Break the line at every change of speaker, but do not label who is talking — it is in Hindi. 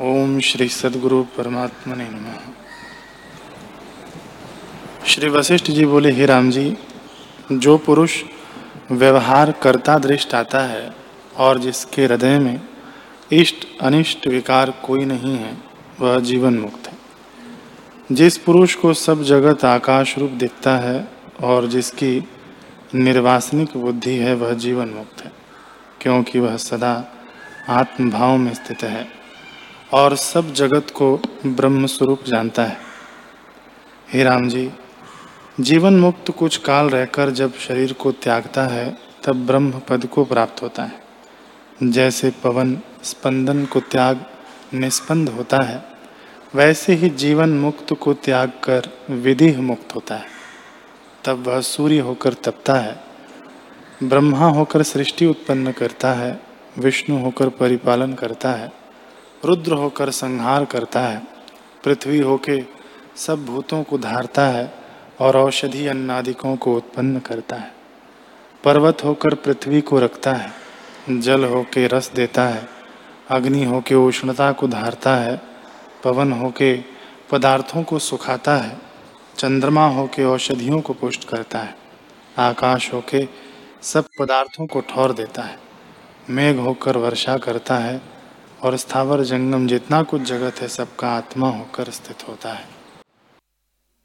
ओम श्री सदगुरु परमात्मा ने नमः। श्री वशिष्ठ जी बोले, हे राम जी, जो पुरुष व्यवहार करता दृष्ट आता है और जिसके हृदय में इष्ट अनिष्ट विकार कोई नहीं है, वह जीवन मुक्त है। जिस पुरुष को सब जगत आकाश रूप दिखता है और जिसकी निर्वासनिक बुद्धि है, वह जीवन मुक्त है, क्योंकि वह सदा आत्मभाव में स्थित है। और सब जगत को ब्रह्म स्वरूप जानता है। हे राम जी, जीवन मुक्त कुछ काल रहकर जब शरीर को त्यागता है, तब ब्रह्म पद को प्राप्त होता है। जैसे पवन स्पंदन को त्याग निस्पंद होता है, वैसे ही जीवन मुक्त को त्याग कर विधि मुक्त होता है। तब वह सूर्य होकर तपता है, ब्रह्मा होकर सृष्टि उत्पन्न करता है, विष्णु होकर परिपालन करता है रुद्र होकर संहार करता है, पृथ्वी होके सब भूतों को धारता है और औषधि अन्नादिकों को उत्पन्न करता है। पर्वत होकर पृथ्वी को रखता है, जल होके रस देता है, अग्नि होके उष्णता को धारता है, पवन होके पदार्थों को सुखाता है, चंद्रमा होके औषधियों को पुष्ट करता है, आकाश होके सब पदार्थों को ठौर देता है, मेघ होकर वर्षा करता है और स्थावर जंगम जितना कुछ जगत है सबका आत्मा होकर स्थित होता है।